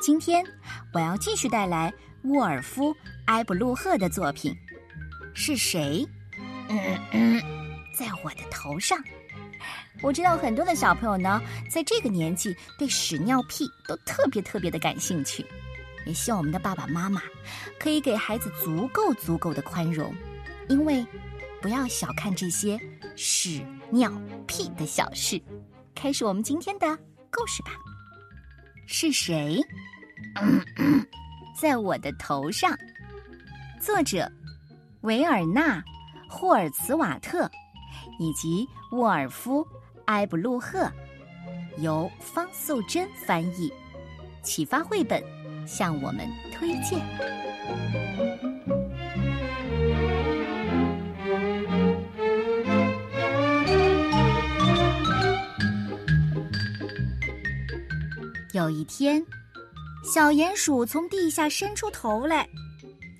今天我要继续带来沃尔夫·埃布鲁赫的作品。是谁？嗯嗯，在我的头上。我知道很多的小朋友呢，在这个年纪对屎尿屁都特别特别的感兴趣。也希望我们的爸爸妈妈可以给孩子足够足够的宽容，因为不要小看这些屎尿屁的小事。开始我们今天的故事吧。是谁？在我的头上。作者：维尔纳·霍尔茨瓦特以及沃尔夫·埃布鲁赫，由方素珍翻译。启发绘本向我们推荐。有一天，小鼹鼠从地下伸出头来，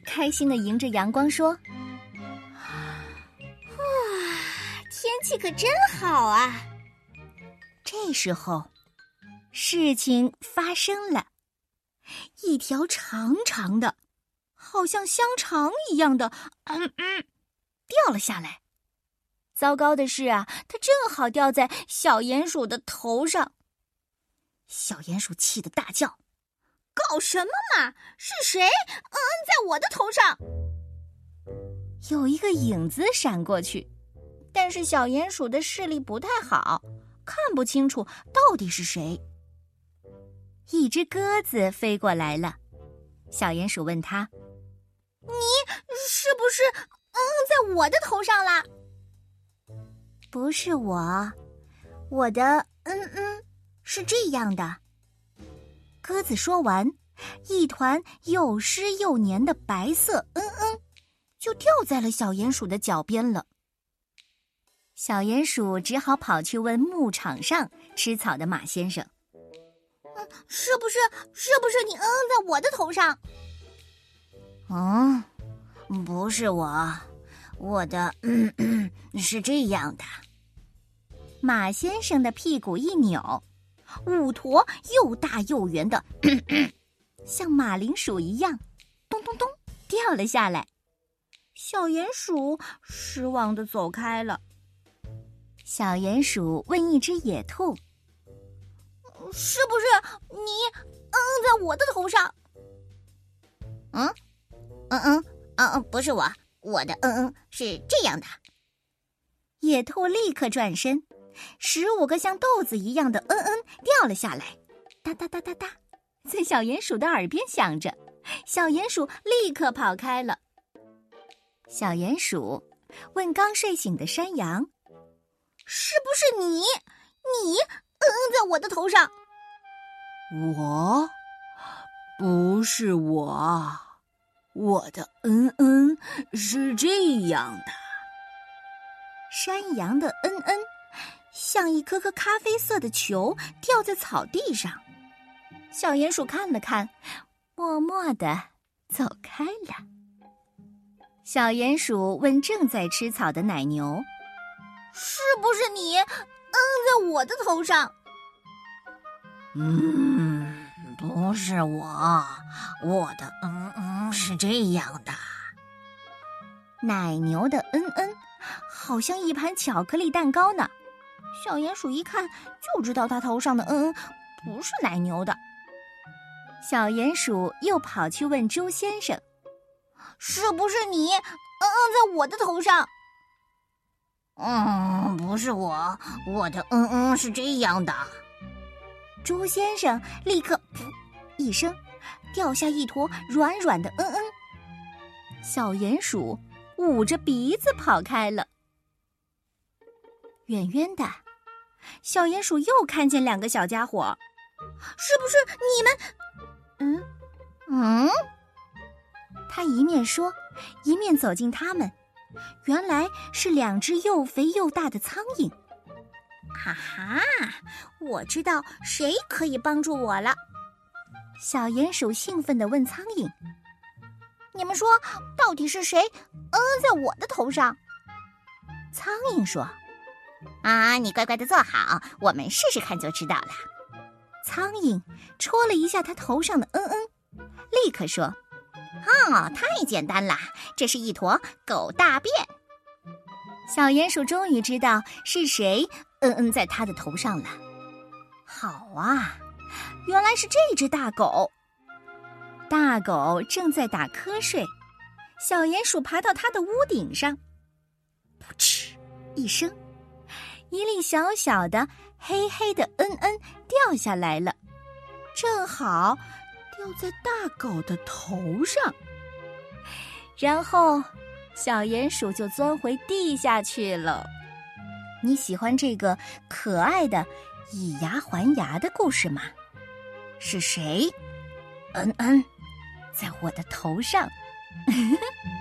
开心的迎着阳光说：“哇，天气可真好啊！”这时候，事情发生了，一条长长的、好像香肠一样的，嗯嗯，掉了下来。糟糕的是啊，它正好掉在小鼹鼠的头上。小鼹鼠气得大叫：“搞什么嘛？是谁？嗯嗯，在我的头上！”有一个影子闪过去，但是小鼹鼠的视力不太好，看不清楚到底是谁。一只鸽子飞过来了，小鼹鼠问他：“你是不是嗯在我的头上啦？”“不是我，我的嗯嗯。”是这样的，鸽子说完，一团又湿又黏的白色“嗯嗯”就掉在了小鼹鼠的脚边了。小鼹鼠只好跑去问牧场上吃草的马先生：“嗯，是不是？是不是你嗯嗯在我的头上？”“嗯，不是我，我的嗯嗯是这样的。”马先生的屁股一扭。五坨又大又圆的，像马铃薯一样，咚咚咚掉了下来。小鼹鼠失望的走开了。小鼹鼠问一只野兔：“是不是你嗯在我的头上？”“嗯，嗯嗯嗯嗯，不是我，我的嗯嗯是这样的。”野兔立刻转身。十五个像豆子一样的“嗯嗯”掉了下来，哒哒哒哒哒，在小鼹鼠的耳边响着。小鼹鼠立刻跑开了。小鼹鼠问刚睡醒的山羊：“是不是你？你嗯嗯在我的头上？”“我，不是我，我的嗯嗯是这样的。”山羊的“嗯嗯”。像一颗颗咖啡色的球掉在草地上，小鼹鼠看了看，默默的走开了。小鼹鼠问正在吃草的奶牛：“是不是你？嗯，在我的头上？”“嗯，不是我，我的嗯嗯是这样的。”奶牛的嗯嗯，好像一盘巧克力蛋糕呢。小鼹鼠一看就知道它头上的“嗯嗯”不是奶牛的。小鼹鼠又跑去问猪先生：“是不是你？嗯嗯，在我的头上？”“嗯，不是我，我的嗯嗯是这样的。”猪先生立刻“噗”一声，掉下一坨软软的“嗯嗯”。小鼹鼠捂着鼻子跑开了。远远的，小鼹鼠又看见两个小家伙，是不是你们？嗯嗯，他一面说，一面走近他们。原来是两只又肥又大的苍蝇。哈哈，我知道谁可以帮助我了。小鼹鼠兴奋地问苍蝇：“你们说，到底是谁？嗯，在我的头上？”苍蝇说。啊，你乖乖的坐好，我们试试看就知道了。苍蝇戳了一下他头上的嗯嗯，立刻说：“哦，太简单了，这是一坨狗大便。”小鼹鼠终于知道是谁嗯嗯在他的头上了。好啊，原来是这只大狗。大狗正在打瞌睡，小鼹鼠爬到它的屋顶上，噗嗤一声，一粒小小的黑黑的嗯嗯掉下来了，正好掉在大狗的头上，然后。小鼹鼠就钻回地下去了。你喜欢这个可爱的以牙还牙的故事吗？是谁？嗯嗯，在我的头上。